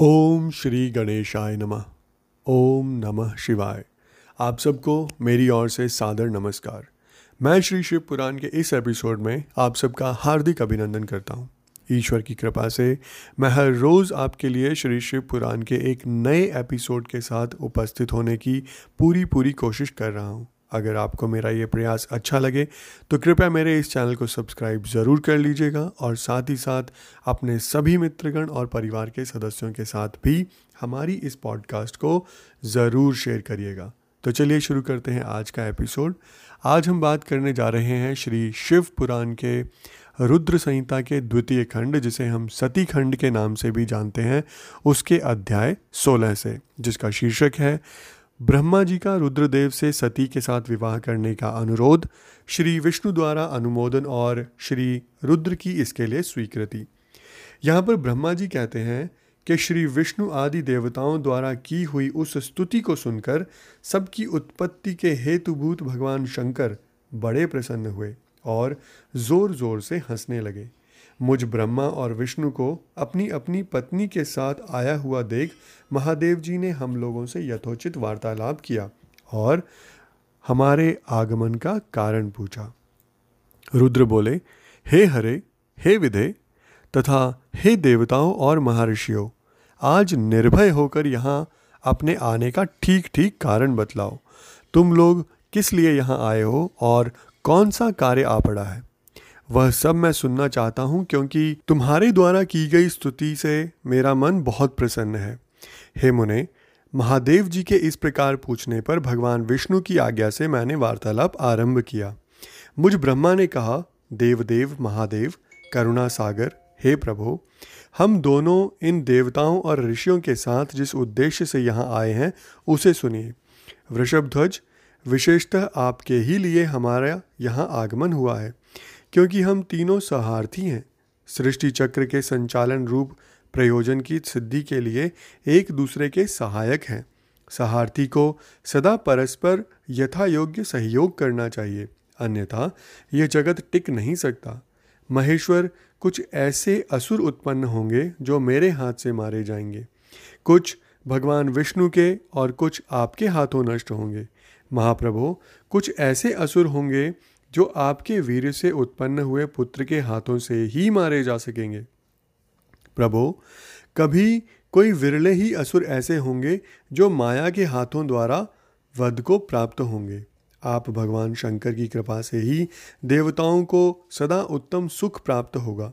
ओम श्री गणेशाय नमः। ओम नमः शिवाय। आप सबको मेरी ओर से सादर नमस्कार। मैं श्री शिव पुराण के इस एपिसोड में आप सबका हार्दिक अभिनंदन करता हूँ। ईश्वर की कृपा से मैं हर रोज़ आपके लिए श्री शिव पुराण के एक नए एपिसोड के साथ उपस्थित होने की पूरी पूरी कोशिश कर रहा हूँ। अगर आपको मेरा ये प्रयास अच्छा लगे तो कृपया मेरे इस चैनल को सब्सक्राइब ज़रूर कर लीजिएगा और साथ ही साथ अपने सभी मित्रगण और परिवार के सदस्यों के साथ भी हमारी इस पॉडकास्ट को ज़रूर शेयर करिएगा। तो चलिए शुरू करते हैं आज का एपिसोड। आज हम बात करने जा रहे हैं श्री शिव पुराण के रुद्र संहिता के द्वितीय खंड, जिसे हम सती खंड के नाम से भी जानते हैं। उसके अध्याय 16 से, जिसका शीर्षक है ब्रह्मा जी का रुद्रदेव से सती के साथ विवाह करने का अनुरोध श्री विष्णु द्वारा अनुमोदन और श्री रुद्र की इसके लिए स्वीकृति। यहाँ पर ब्रह्मा जी कहते हैं कि श्री विष्णु आदि देवताओं द्वारा की हुई उस स्तुति को सुनकर सबकी उत्पत्ति के हेतुभूत भगवान शंकर बड़े प्रसन्न हुए और ज़ोर ज़ोर से हंसने लगे। मुझ ब्रह्मा और विष्णु को अपनी अपनी पत्नी के साथ आया हुआ देख महादेव जी ने हम लोगों से यथोचित वार्तालाप किया और हमारे आगमन का कारण पूछा। रुद्र बोले, हे हरे, हे विधे, तथा हे देवताओं और महर्षियों, आज निर्भय होकर यहाँ अपने आने का ठीक ठीक कारण बतलाओ। तुम लोग किस लिए यहाँ आए हो और कौन सा कार्य आ पड़ा है? वह सब मैं सुनना चाहता हूँ क्योंकि तुम्हारे द्वारा की गई स्तुति से मेरा मन बहुत प्रसन्न है। हे मुने, महादेव जी के इस प्रकार पूछने पर भगवान विष्णु की आज्ञा से मैंने वार्तालाप आरंभ किया। मुझ ब्रह्मा ने कहा, देवदेव, महादेव, करुणा सागर, हे प्रभु, हम दोनों इन देवताओं और ऋषियों के साथ जिस उद्देश्य से यहाँ आए हैं, उसे सुनिए। वृषभ ध्वज विशेषतः आपके ही लिए हमारा यहाँ आगमन हुआ है। क्योंकि हम तीनों सहार्थी हैं। सृष्टि चक्र के संचालन रूप प्रयोजन की सिद्धि के लिए एक दूसरे के सहायक हैं। सहार्थी को सदा परस्पर यथा योग्य सहयोग करना चाहिए, अन्यथा यह जगत टिक नहीं सकता। महेश्वर, कुछ ऐसे असुर उत्पन्न होंगे जो मेरे हाथ से मारे जाएँगे। कुछ भगवान विष्णु के और कुछ आपके हाथों नष्ट होंगे। महाप्रभु, कुछ ऐसे असुर होंगे जो आपके वीर से उत्पन्न हुए पुत्र के हाथों से ही मारे जा सकेंगे। प्रभो, कभी कोई विरले ही असुर ऐसे होंगे जो माया के हाथों द्वारा वध को प्राप्त होंगे। आप भगवान शंकर की कृपा से ही देवताओं को सदा उत्तम सुख प्राप्त होगा।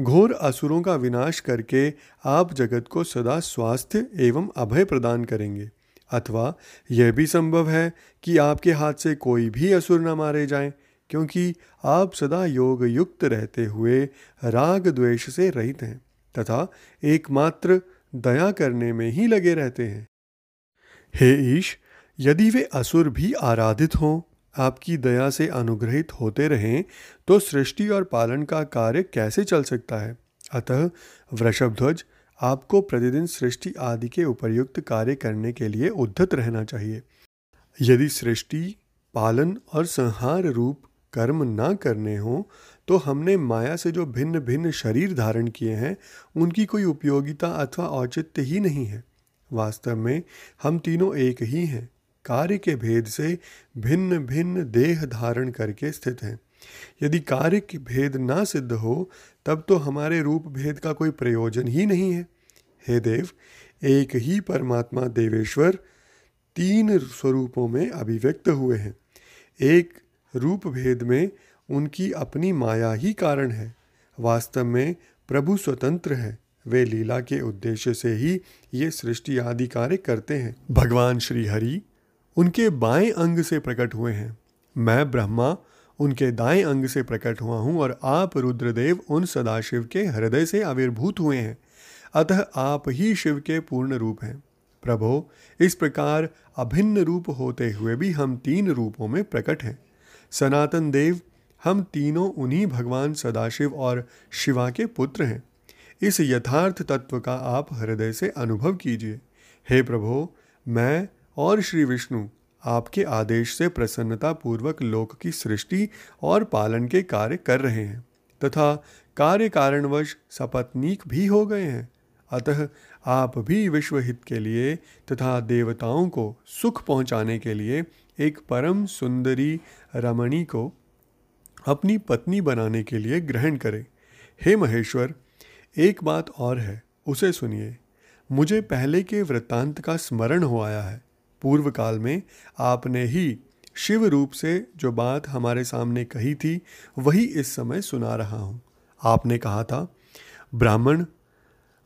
घोर असुरों का विनाश करके आप जगत को सदा स्वास्थ्य एवं अभय प्रदान करेंगे। अथवा यह भी संभव है कि आपके हाथ से कोई भी असुर न मारे जाएँ। क्योंकि आप सदा योग युक्त रहते हुए राग द्वेष से रहित हैं, तथा एकमात्र दया करने में ही लगे रहते हैं। हे ईश, यदि वे असुर भी आराधित हों, आपकी दया से अनुग्रहित होते रहें तो सृष्टि और पालन का कार्य कैसे चल सकता है? अतः वृषभ ध्वज आपको प्रतिदिन सृष्टि आदि के उपयुक्त कार्य करने के लिए उद्धत रहना चाहिए। यदि सृष्टि, पालन और संहार रूप कर्म ना करने हों तो हमने माया से जो भिन्न भिन्न शरीर धारण किए हैं, उनकी कोई उपयोगिता अथवा औचित्य ही नहीं है। वास्तव में हम तीनों एक ही हैं, कार्य के भेद से भिन्न भिन्न देह धारण करके स्थित हैं। यदि कार्य के भेद ना सिद्ध हो, तब तो हमारे रूप भेद का कोई प्रयोजन ही नहीं है। हे देव, एक ही परमात्मा देवेश्वर तीन स्वरूपों में अभिव्यक्त हुए हैं। एक रूप भेद में उनकी अपनी माया ही कारण है। वास्तव में प्रभु स्वतंत्र है। वे लीला के उद्देश्य से ही ये सृष्टि आदि कार्य करते हैं। भगवान श्री हरि उनके बाएँ अंग से प्रकट हुए हैं। मैं ब्रह्मा उनके दाएँ अंग से प्रकट हुआ हूँ और आप रुद्रदेव उन सदाशिव के हृदय से आविर्भूत हुए हैं। अतः आप ही शिव के पूर्ण रूप हैं। प्रभो, इस प्रकार अभिन्न रूप होते हुए भी हम तीन रूपों में प्रकट हैं। सनातन देव, हम तीनों उन्हीं भगवान सदाशिव और शिवा के पुत्र हैं। इस यथार्थ तत्व का आप हृदय से अनुभव कीजिए। हे प्रभो, मैं और श्री विष्णु आपके आदेश से प्रसन्नता पूर्वक लोक की सृष्टि और पालन के कार्य कर रहे हैं, तथा कार्य कारणवश सपत्नीक भी हो गए हैं। अतः आप भी विश्व हित के लिए तथा देवताओं को सुख पहुँचाने के लिए एक परम सुंदरी रमणी को अपनी पत्नी बनाने के लिए ग्रहण करें। हे महेश्वर, एक बात और है, उसे सुनिए। मुझे पहले के वृत्तांत का स्मरण हो आया है। पूर्व काल में आपने ही शिव रूप से जो बात हमारे सामने कही थी, वही इस समय सुना रहा हूँ। आपने कहा था, ब्राह्मण,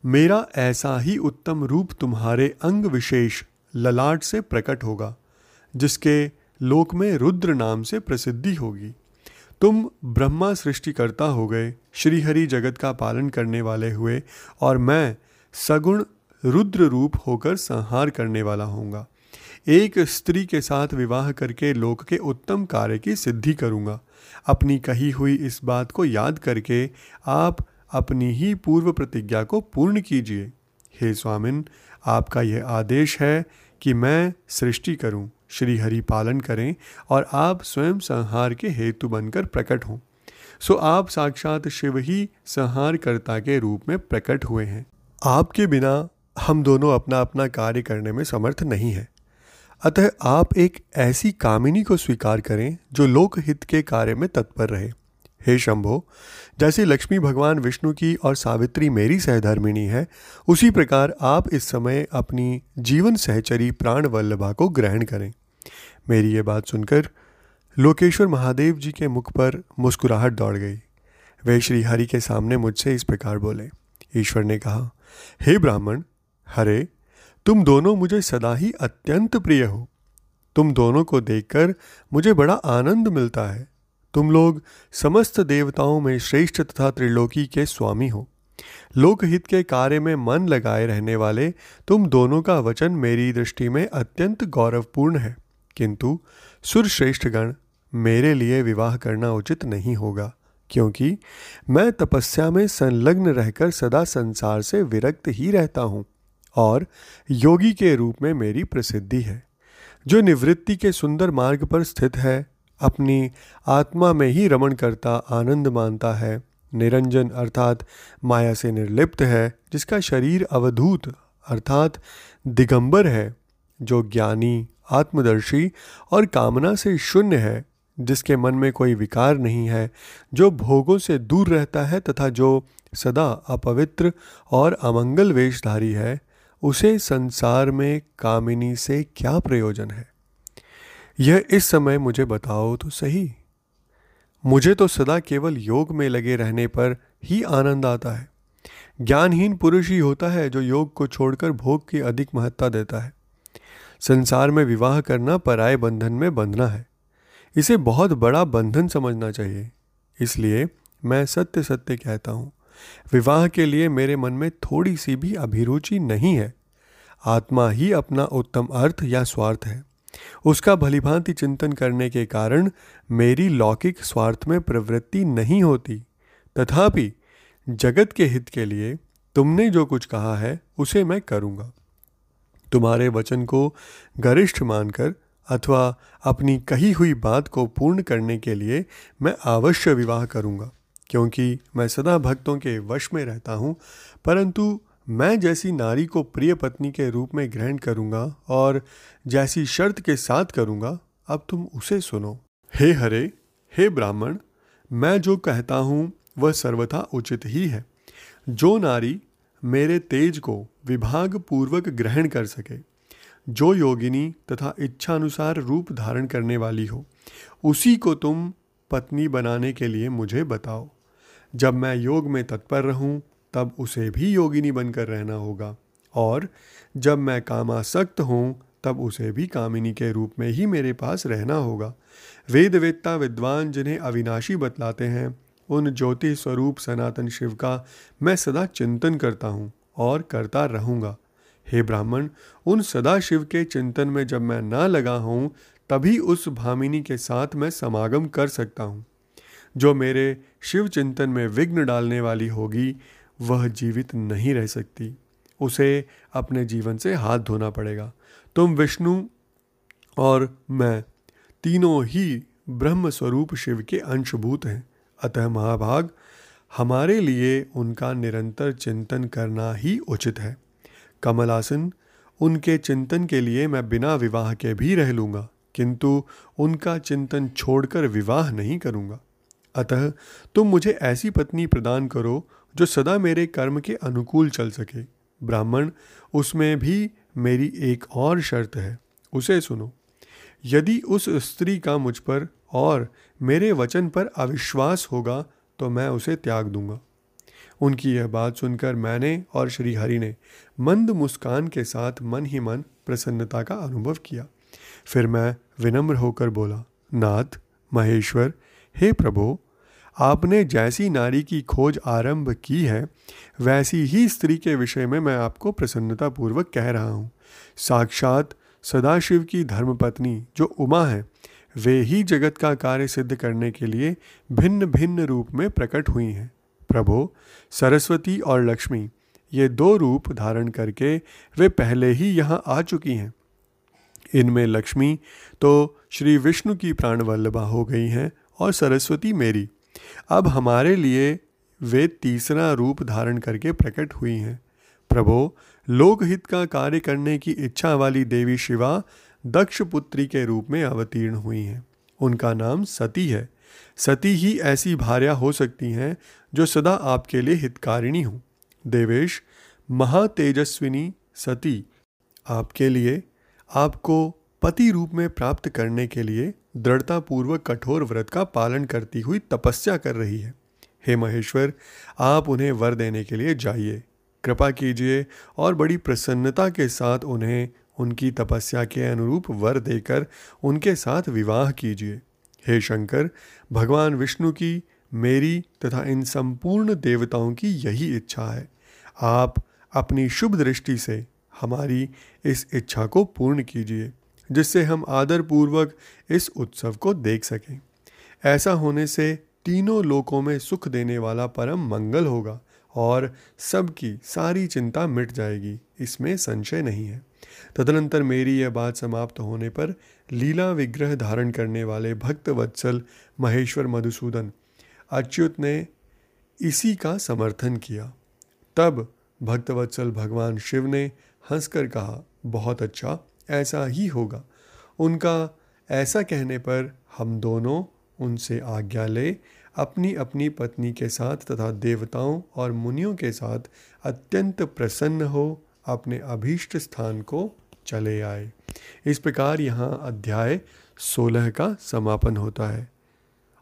मेरा ऐसा ही उत्तम रूप तुम्हारे अंग विशेष ललाट से प्रकट होगा। जिसके लोक में रुद्र नाम से प्रसिद्धि होगी। तुम ब्रह्मा सृष्टिकर्ता हो गए श्रीहरि जगत का पालन करने वाले हुए और मैं सगुण रुद्र रूप होकर संहार करने वाला होऊँगा। एक स्त्री के साथ विवाह करके लोक के उत्तम कार्य की सिद्धि करूँगा। अपनी कही हुई इस बात को याद करके आप अपनी ही पूर्व प्रतिज्ञा को पूर्ण कीजिए। हे स्वामिन आपका यह आदेश है कि मैं सृष्टि करूँ, श्री हरि पालन करें और आप स्वयं संहार के हेतु बनकर प्रकट हों। सो आप साक्षात शिव ही संहारकर्ता के रूप में प्रकट हुए हैं। आपके बिना हम दोनों अपना अपना कार्य करने में समर्थ नहीं है। अतः आप एक ऐसी कामिनी को स्वीकार करें जो लोकहित के कार्य में तत्पर रहे। हे शंभो, जैसे लक्ष्मी भगवान विष्णु की और सावित्री मेरी सहधर्मिणी है, उसी प्रकार आप इस समय अपनी जीवन सहचरी प्राण वल्लभा को ग्रहण करें। मेरी ये बात सुनकर लोकेश्वर महादेव जी के मुख पर मुस्कुराहट दौड़ गई। वे श्रीहरि के सामने मुझसे इस प्रकार बोले, ईश्वर ने कहा, हे ब्राह्मण, हरे, तुम दोनों मुझे सदा ही अत्यंत प्रिय हो। तुम दोनों को देखकर मुझे बड़ा आनंद मिलता है। तुम लोग समस्त देवताओं में श्रेष्ठ तथा त्रिलोकी के स्वामी हो। लोकहित के कार्य में मन लगाए रहने वाले तुम दोनों का वचन मेरी दृष्टि में अत्यंत गौरवपूर्ण है। किंतु सुरश्रेष्ठगण मेरे लिए विवाह करना उचित नहीं होगा, क्योंकि मैं तपस्या में संलग्न रहकर सदा संसार से विरक्त ही रहता हूँ और योगी के रूप में मेरी प्रसिद्धि है। जो निवृत्ति के सुंदर मार्ग पर स्थित है अपनी आत्मा में ही रमण करता, आनंद मानता है। निरंजन अर्थात माया से निर्लिप्त है, जिसका शरीर अवधूत अर्थात दिगंबर है, जो ज्ञानी, आत्मदर्शी और कामना से शून्य है, जिसके मन में कोई विकार नहीं है, जो भोगों से दूर रहता है तथा जो सदा अपवित्र और अमंगल वेशधारी है, उसे संसार में कामिनी से क्या प्रयोजन है? यह इस समय मुझे बताओ तो सही। मुझे तो सदा केवल योग में लगे रहने पर ही आनंद आता है। ज्ञानहीन पुरुष ही होता है जो योग को छोड़कर भोग की अधिक महत्ता देता है। संसार में विवाह करना पराय बंधन में बंधना है। इसे बहुत बड़ा बंधन समझना चाहिए। इसलिए मैं सत्य सत्य कहता हूँ, विवाह के लिए मेरे मन में थोड़ी सी भी अभिरुचि नहीं है। आत्मा ही अपना उत्तम अर्थ या स्वार्थ है। उसका भलीभांति चिंतन करने के कारण मेरी लौकिक स्वार्थ में प्रवृत्ति नहीं होती। तथापि, जगत के हित के लिए तुमने जो कुछ कहा है, उसे मैं करूँगा। तुम्हारे वचन को गरिष्ठ मानकर अथवा अपनी कही हुई बात को पूर्ण करने के लिए मैं अवश्य विवाह करूँगा, क्योंकि मैं सदा भक्तों के वश में रहता हूँ, परंतु मैं जैसी नारी को प्रिय पत्नी के रूप में ग्रहण करूँगा और जैसी शर्त के साथ करूँगा, अब तुम उसे सुनो। हे हरे, हे ब्राह्मण, मैं जो कहता हूँ, वह सर्वथा उचित ही है। जो नारी मेरे तेज को विभाग पूर्वक ग्रहण कर सके, जो योगिनी तथा इच्छानुसार रूप धारण करने वाली हो, उसी को तुम पत्नी बनाने के लिए मुझे बताओ। जब मैं योग में तत्पर रहूँ तब उसे भी योगिनी बनकर रहना होगा। और जब मैं कामासक्त हूँ, तब उसे भी कामिनी के रूप में ही मेरे पास रहना होगा। वेद वेत्ता विद्वान जिन्हें अविनाशी बतलाते हैं, उन ज्योति स्वरूप सनातन शिव का मैं सदा चिंतन करता हूँ और करता रहूँगा। हे ब्राह्मण, उन सदा शिव के चिंतन में जब मैं ना लगा हूँ, तभी उस भामिनी के साथ मैं समागम कर सकता हूँ। जो मेरे शिव चिंतन में विघ्न डालने वाली होगी वह जीवित नहीं रह सकती। उसे अपने जीवन से हाथ धोना पड़ेगा। तुम विष्णु और मैं तीनों ही ब्रह्म स्वरूप शिव के अंशभूत हैं। अतः महाभाग हमारे लिए उनका निरंतर चिंतन करना ही उचित है। कमलासन, उनके चिंतन के लिए मैं बिना विवाह के भी रह लूँगा, किंतु उनका चिंतन छोड़कर विवाह नहीं करूँगा। अतः तुम मुझे ऐसी पत्नी प्रदान करो जो सदा मेरे कर्म के अनुकूल चल सके। ब्राह्मण, उसमें भी मेरी एक और शर्त है। उसे सुनो। यदि उस स्त्री का मुझ पर और मेरे वचन पर अविश्वास होगा तो मैं उसे त्याग दूँगा। उनकी यह बात सुनकर मैंने और श्री हरि ने मंद मुस्कान के साथ मन ही मन प्रसन्नता का अनुभव किया। फिर मैं विनम्र होकर बोला, नाथ, महेश्वर, हे प्रभु आपने जैसी नारी की खोज आरंभ की है, वैसी ही स्त्री के विषय में मैं आपको प्रसन्नतापूर्वक कह रहा हूँ। साक्षात सदाशिव की धर्मपत्नी जो उमा है, वे ही जगत का कार्य सिद्ध करने के लिए भिन्न भिन्न रूप में प्रकट हुई हैं। प्रभो, सरस्वती और लक्ष्मी, ये दो रूप धारण करके वे पहले ही यहाँ आ चुकी हैं। इनमें लक्ष्मी तो श्री विष्णु की प्राणवल्लभा हो गई हैं और सरस्वती मेरी। अब हमारे लिए वे तीसरा रूप धारण करके प्रकट हुई हैं। प्रभो, लोकहित का कार्य करने की इच्छा वाली देवी शिवा दक्ष पुत्री के रूप में अवतीर्ण हुई हैं। उनका नाम सती है। सती ही ऐसी भार्या हो सकती हैं जो सदा आपके लिए हितकारिणी हो। देवेश, महातेजस्विनी सती, आपके लिए आपको पति रूप में प्राप्त करने के लिए दृढ़तापूर्वक कठोर व्रत का पालन करती हुई तपस्या कर रही है। हे महेश्वर, आप उन्हें वर देने के लिए जाइए। कृपा कीजिए और बड़ी प्रसन्नता के साथ उन्हें, उनकी तपस्या के अनुरूप वर देकर उनके साथ विवाह कीजिए। हे शंकर, भगवान विष्णु की, मेरी तथा इन संपूर्ण देवताओं की यही इच्छा है। आप अपनी शुभ दृष्टि से हमारी इस इच्छा को पूर्ण कीजिए। जिससे हम आदरपूर्वक इस उत्सव को देख सकें। ऐसा होने से तीनों लोकों में सुख देने वाला परम मंगल होगा और सबकी सारी चिंता मिट जाएगी, इसमें संशय नहीं है। तदनंतर मेरी यह बात समाप्त होने पर लीला विग्रह धारण करने वाले भक्त वत्सल महेश्वर मधुसूदन अच्युत ने इसी का समर्थन किया। तब भक्तवत्सल भगवान शिव ने हंसकर कहा, बहुत अच्छा। ऐसा ही होगा। उनका ऐसा कहने पर हम दोनों उनसे आज्ञा ले अपनी अपनी पत्नी के साथ तथा देवताओं और मुनियों के साथ अत्यंत प्रसन्न हो, अपने अभीष्ट स्थान को चले आए। इस प्रकार यहाँ अध्याय सोलह का समापन होता है।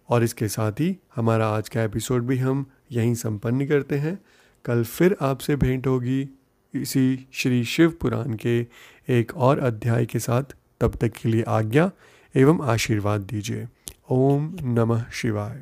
और इसके साथ ही हमारा आज का एपिसोड भी हम यहीं संपन्न करते हैं। कल फिर आपसे भेंट होगी। इसी श्री शिव पुराण के एक और अध्याय के साथ तब तक के लिए आज्ञा एवं आशीर्वाद दीजिए। ओम नमः शिवाय।